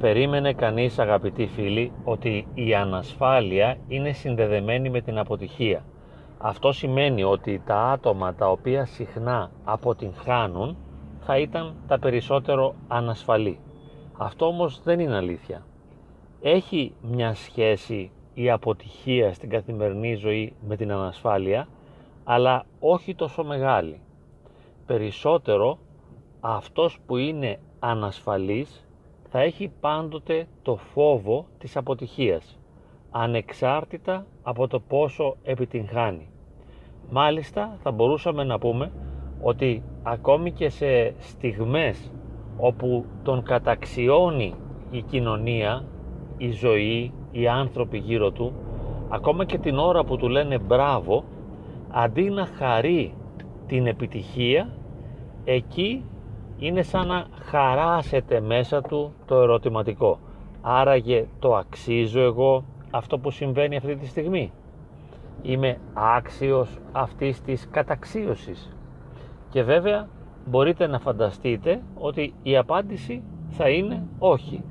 περίμενε κανείς αγαπητοί φίλοι ότι η ανασφάλεια είναι συνδεδεμένη με την αποτυχία. Αυτό σημαίνει ότι τα άτομα τα οποία συχνά αποτυγχάνουν θα ήταν τα περισσότερο ανασφαλή. Αυτό όμως δεν είναι αλήθεια. Έχει μια σχέση η αποτυχία στην καθημερινή ζωή με την ανασφάλεια, αλλά όχι τόσο μεγάλη. Περισσότερο αυτός που είναι ανασφαλής θα έχει πάντοτε το φόβο της αποτυχίας, ανεξάρτητα από το πόσο επιτυγχάνει. Μάλιστα θα μπορούσαμε να πούμε ότι ακόμη και σε στιγμές όπου τον καταξιώνει η κοινωνία, η ζωή, οι άνθρωποι γύρω του, ακόμα και την ώρα που του λένε μπράβο, αντί να χαρεί την επιτυχία, εκεί είναι σαν να χαράσετε μέσα του το ερωτηματικό. Άραγε το αξίζω εγώ αυτό που συμβαίνει αυτή τη στιγμή. Είμαι άξιος αυτής της καταξίωσης. Και βέβαια μπορείτε να φανταστείτε ότι η απάντηση θα είναι όχι.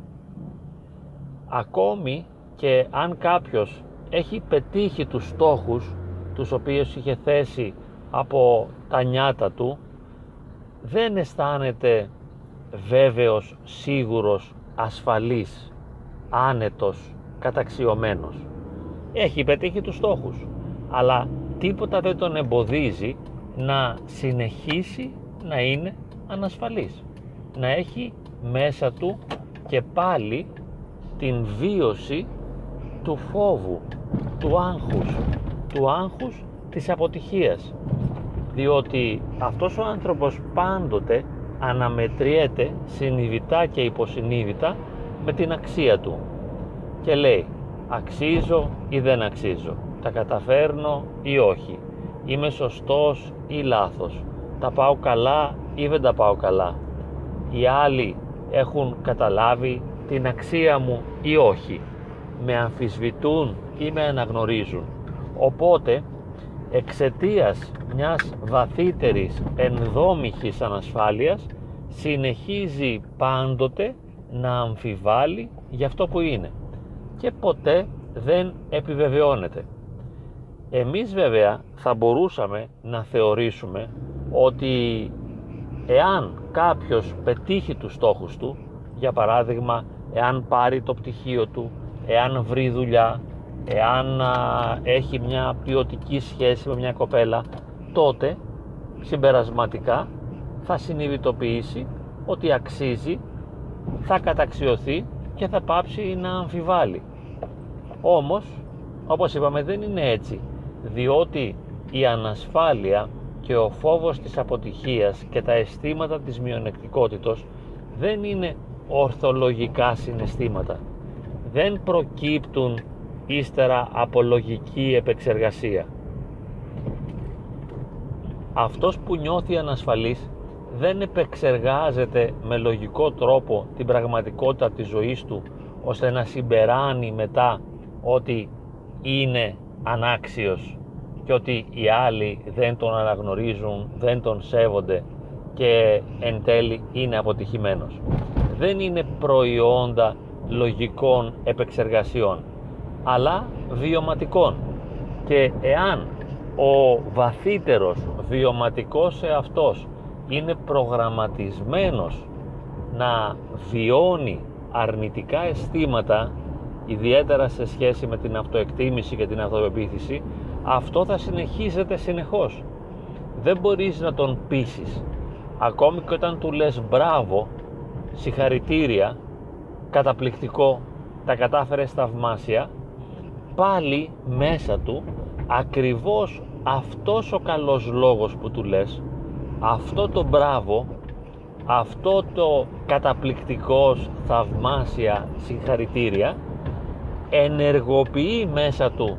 Ακόμη και αν κάποιος έχει πετύχει τους στόχους τους οποίους είχε θέσει από τα νιάτα του δεν αισθάνεται βέβαιος, σίγουρος, ασφαλής, άνετος, καταξιωμένος. Έχει πετύχει τους στόχους, αλλά τίποτα δεν τον εμποδίζει να συνεχίσει να είναι ανασφαλής. Να έχει μέσα του και πάλι την βίωση του φόβου, του άγχους, του άγχους της αποτυχίας διότι αυτός ο άνθρωπος πάντοτε αναμετριέται συνειδητά και υποσυνείδητα με την αξία του και λέει αξίζω ή δεν αξίζω τα καταφέρνω ή όχι είμαι σωστός ή λάθος τα πάω καλά ή δεν τα πάω καλά οι άλλοι έχουν καταλάβει την αξία μου ή όχι με αμφισβητούν ή με αναγνωρίζουν οπότε εξαιτίας μιας βαθύτερης ενδόμηχης ανασφάλειας συνεχίζει πάντοτε να αμφιβάλλει για αυτό που είναι και ποτέ δεν επιβεβαιώνεται. Εμείς βέβαια θα μπορούσαμε να θεωρήσουμε ότι εάν κάποιος πετύχει τους στόχους του, για παράδειγμα εάν πάρει το πτυχίο του, εάν βρει δουλειά, εάν έχει μια ποιοτική σχέση με μια κοπέλα τότε συμπερασματικά θα συνειδητοποιήσει ότι αξίζει θα καταξιωθεί και θα πάψει να αμφιβάλλει. Όμως όπως είπαμε δεν είναι έτσι διότι η ανασφάλεια και ο φόβος της αποτυχίας και τα αισθήματα της μειονεκτικότητος δεν είναι ορθολογικά συναισθήματα. Δεν προκύπτουν ύστερα από λογική επεξεργασία. Αυτός που νιώθει ανασφαλής δεν επεξεργάζεται με λογικό τρόπο την πραγματικότητα της ζωής του ώστε να συμπεράνει μετά ότι είναι ανάξιος και ότι οι άλλοι δεν τον αναγνωρίζουν, δεν τον σέβονται και εν τέλει είναι αποτυχημένος. Δεν είναι προϊόντα λογικών επεξεργασιών αλλά βιωματικών. Και εάν ο βαθύτερος βιωματικός εαυτός είναι προγραμματισμένος να βιώνει αρνητικά αισθήματα ιδιαίτερα σε σχέση με την αυτοεκτίμηση και την αυτοπεποίθηση αυτό θα συνεχίζεται συνεχώς. Δεν μπορείς να τον πείσεις. Ακόμη και όταν του λες μπράβο συγχαρητήρια καταπληκτικό τα κατάφερες θαυμάσια πάλι μέσα του ακριβώς αυτός ο καλός λόγος που του λες αυτό το μπράβο αυτό το καταπληκτικός θαυμάσια συγχαρητήρια ενεργοποιεί μέσα του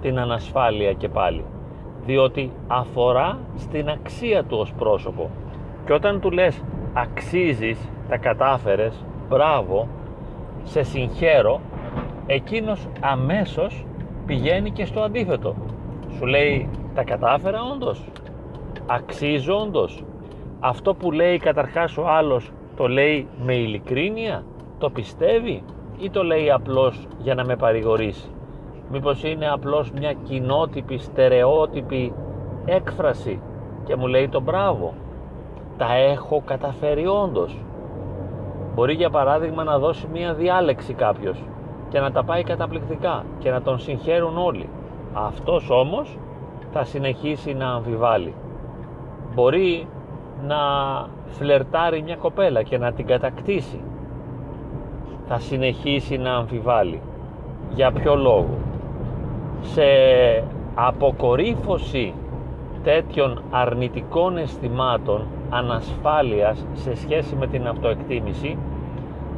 την ανασφάλεια και πάλι διότι αφορά στην αξία του ως πρόσωπο. Και όταν του λες αξίζεις, τα κατάφερες, μπράβο, σε συγχαίρω εκείνος αμέσως πηγαίνει και στο αντίθετο. Σου λέει τα κατάφερα όντως, αξίζω όντως; Αυτό που λέει καταρχάς ο άλλος το λέει με ειλικρίνεια; Το πιστεύει ή το λέει απλώς για να με παρηγορήσει; Μήπως είναι απλώς μια κοινότυπη, στερεότυπη έκφραση και μου λέει το μπράβο; Τα έχω καταφέρει όντως. Μπορεί για παράδειγμα να δώσει μια διάλεξη κάποιος και να τα πάει καταπληκτικά και να τον συγχαίρουν όλοι. Αυτός όμως θα συνεχίσει να αμφιβάλλει. Μπορεί να φλερτάρει μια κοπέλα και να την κατακτήσει. Θα συνεχίσει να αμφιβάλλει. Για ποιο λόγο; Σε αποκορύφωση τέτοιων αρνητικών αισθημάτων ανασφάλειας σε σχέση με την αυτοεκτίμηση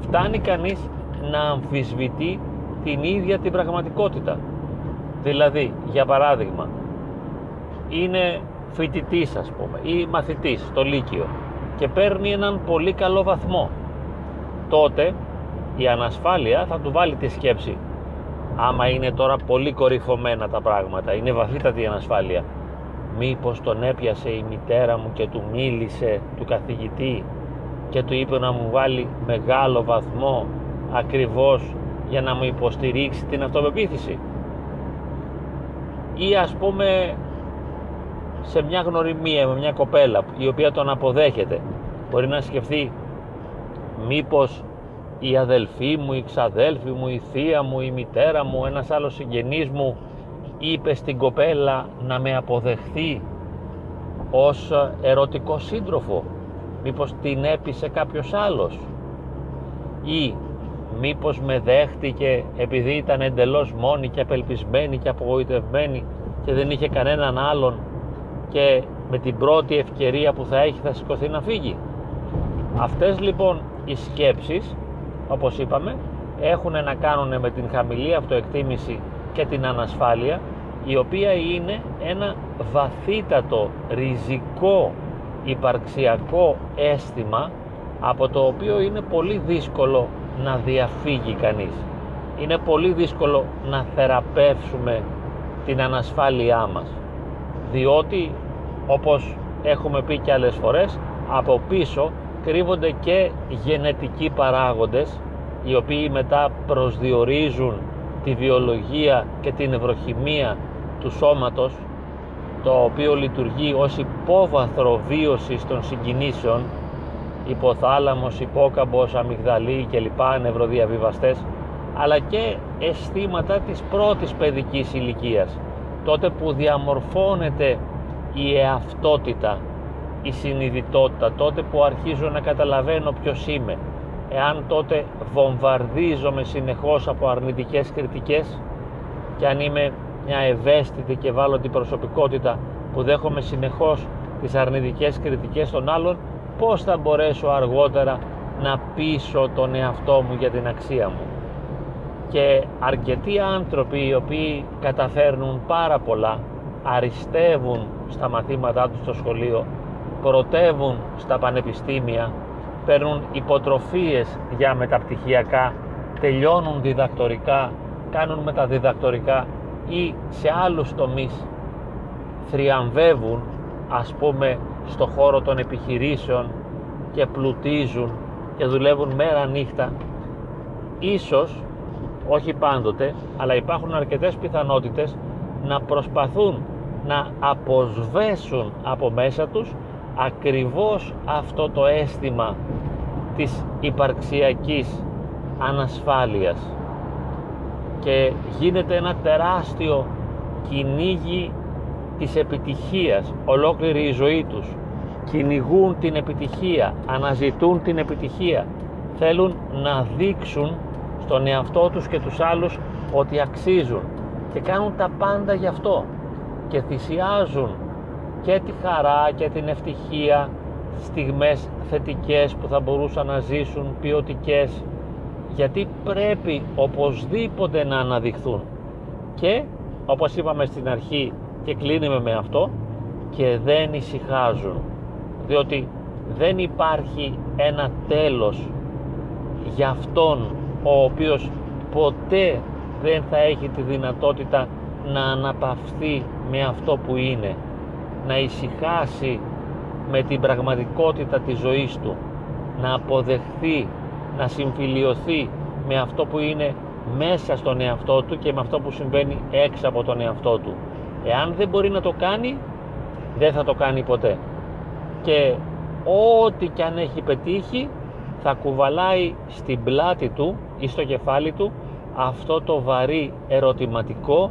φτάνει κανείς να αμφισβητεί την ίδια την πραγματικότητα. Δηλαδή, για παράδειγμα, είναι φοιτητής ας πούμε ή μαθητής στο Λύκειο και παίρνει έναν πολύ καλό βαθμό τότε η ανασφάλεια θα του βάλει τη σκέψη άμα είναι τώρα πολύ κορυφωμένα τα πράγματα είναι βαθύτατη η ανασφάλεια μήπως τον έπιασε η μητέρα μου και του μίλησε του καθηγητή και του είπε να μου βάλει μεγάλο βαθμό ακριβώς για να μου υποστηρίξει την αυτοπεποίθηση. Ή ας πούμε σε μια γνωριμία με μια κοπέλα η οποία τον αποδέχεται μπορεί να σκεφτεί μήπως η αδελφή μου, η ξαδέλφη μου, η θεία μου, η μητέρα μου, ένας άλλος συγγενής μου είπε στην κοπέλα να με αποδεχθεί ως ερωτικό σύντροφο μήπως την έπεισε κάποιος άλλος. Ή μήπως με δέχτηκε επειδή ήταν εντελώς μόνη και απελπισμένη και απογοητευμένη και δεν είχε κανέναν άλλον και με την πρώτη ευκαιρία που θα έχει θα σηκωθεί να φύγει. Αυτές λοιπόν οι σκέψεις, όπως είπαμε, έχουν να κάνουν με την χαμηλή αυτοεκτίμηση και την ανασφάλεια, η οποία είναι ένα βαθύτατο, ριζικό, υπαρξιακό αίσθημα από το οποίο είναι πολύ δύσκολο να διαφύγει κανείς. Είναι πολύ δύσκολο να θεραπεύσουμε την ανασφάλειά μας διότι όπως έχουμε πει και άλλες φορές από πίσω κρύβονται και γενετικοί παράγοντες οι οποίοι μετά προσδιορίζουν τη βιολογία και την ευρωχημία του σώματος το οποίο λειτουργεί ως υπόβαθρο βίωσης των συγκινήσεων υποθάλαμος, υπόκαμπος, αμυγδαλή κλπ, νευροδιαβιβαστές αλλά και αισθήματα της πρώτης παιδικής ηλικίας. Τότε που διαμορφώνεται η εαυτότητα, η συνειδητότητα, τότε που αρχίζω να καταλαβαίνω ποιος είμαι, εάν τότε βομβαρδίζομαι συνεχώς από αρνητικές κριτικές και αν είμαι μια ευαίσθητη και ευάλωτη προσωπικότητα που δέχομαι συνεχώς τις αρνητικές κριτικές των άλλων, πώς θα μπορέσω αργότερα να πείσω τον εαυτό μου για την αξία μου; Και αρκετοί άνθρωποι οι οποίοι καταφέρνουν πάρα πολλά αριστεύουν στα μαθήματά τους στο σχολείο προτεύουν στα πανεπιστήμια παίρνουν υποτροφίες για μεταπτυχιακά τελειώνουν διδακτορικά κάνουν μεταδιδακτορικά ή σε άλλους τομείς θριαμβεύουν ας πούμε στο χώρο των επιχειρήσεων και πλουτίζουν και δουλεύουν μέρα νύχτα. Ίσως όχι πάντοτε, αλλά υπάρχουν αρκετές πιθανότητες να προσπαθούν να αποσβέσουν από μέσα τους ακριβώς αυτό το αίσθημα της υπαρξιακής ανασφάλειας. Και γίνεται ένα τεράστιο κυνήγι της επιτυχίας ολόκληρη η ζωή τους. Κυνηγούν την επιτυχία αναζητούν την επιτυχία. Θέλουν να δείξουν στον εαυτό τους και τους άλλους ότι αξίζουν και κάνουν τα πάντα γι' αυτό και θυσιάζουν και τη χαρά και την ευτυχία στιγμές θετικές που θα μπορούσαν να ζήσουν ποιοτικές, γιατί πρέπει οπωσδήποτε να αναδειχθούν. Και όπως είπαμε στην αρχή και κλείνουμε με αυτό και δεν ησυχάζουν διότι δεν υπάρχει ένα τέλος για αυτόν ο οποίος ποτέ δεν θα έχει τη δυνατότητα να αναπαυθεί με αυτό που είναι να ησυχάσει με την πραγματικότητα της ζωής του να αποδεχθεί να συμφιλιωθεί με αυτό που είναι μέσα στον εαυτό του και με αυτό που συμβαίνει έξω από τον εαυτό του. Εάν δεν μπορεί να το κάνει, δεν θα το κάνει ποτέ. Και ό,τι και αν έχει πετύχει, θα κουβαλάει στην πλάτη του ή στο κεφάλι του αυτό το βαρύ ερωτηματικό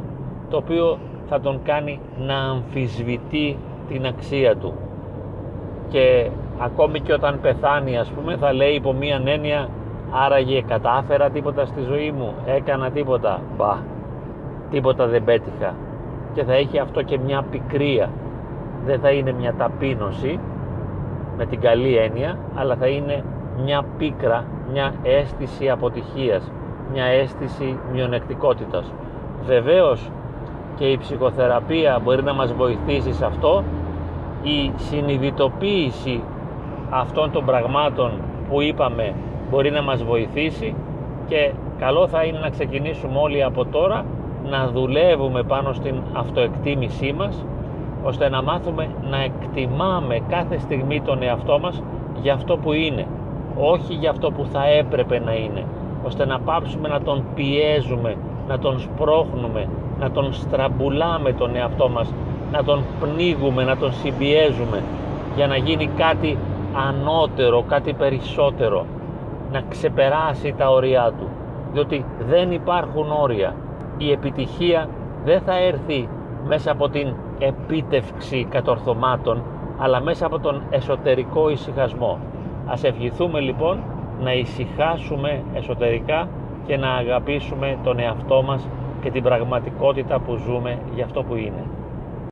το οποίο θα τον κάνει να αμφισβητεί την αξία του. Και ακόμη και όταν πεθάνει ας πούμε θα λέει υπό μία έννοια άραγε κατάφερα τίποτα στη ζωή μου έκανα τίποτα μπα τίποτα δεν πέτυχα και θα έχει αυτό και μια πικρία. Δεν θα είναι μια ταπείνωση με την καλή έννοια αλλά θα είναι μια πίκρα μια αίσθηση αποτυχίας μια αίσθηση μειονεκτικότητας. Βεβαίως και η ψυχοθεραπεία μπορεί να μας βοηθήσει σε αυτό. Η συνειδητοποίηση αυτών των πραγμάτων που είπαμε μπορεί να μας βοηθήσει και καλό θα είναι να ξεκινήσουμε όλοι από τώρα να δουλεύουμε πάνω στην αυτοεκτίμησή μας ώστε να μάθουμε να εκτιμάμε κάθε στιγμή τον εαυτό μας για αυτό που είναι όχι για αυτό που θα έπρεπε να είναι ώστε να πάψουμε να τον πιέζουμε να τον σπρώχνουμε να τον στραμπουλάμε τον εαυτό μας να τον πνίγουμε, να τον συμπιέζουμε για να γίνει κάτι ανώτερο, κάτι περισσότερο να ξεπεράσει τα όρια του. Διότι δεν υπάρχουν όρια η επιτυχία δεν θα έρθει μέσα από την επίτευξη κατορθωμάτων αλλά μέσα από τον εσωτερικό ησυχασμό ας ευχηθούμε λοιπόν να ησυχάσουμε εσωτερικά και να αγαπήσουμε τον εαυτό μας και την πραγματικότητα που ζούμε για αυτό που είναι.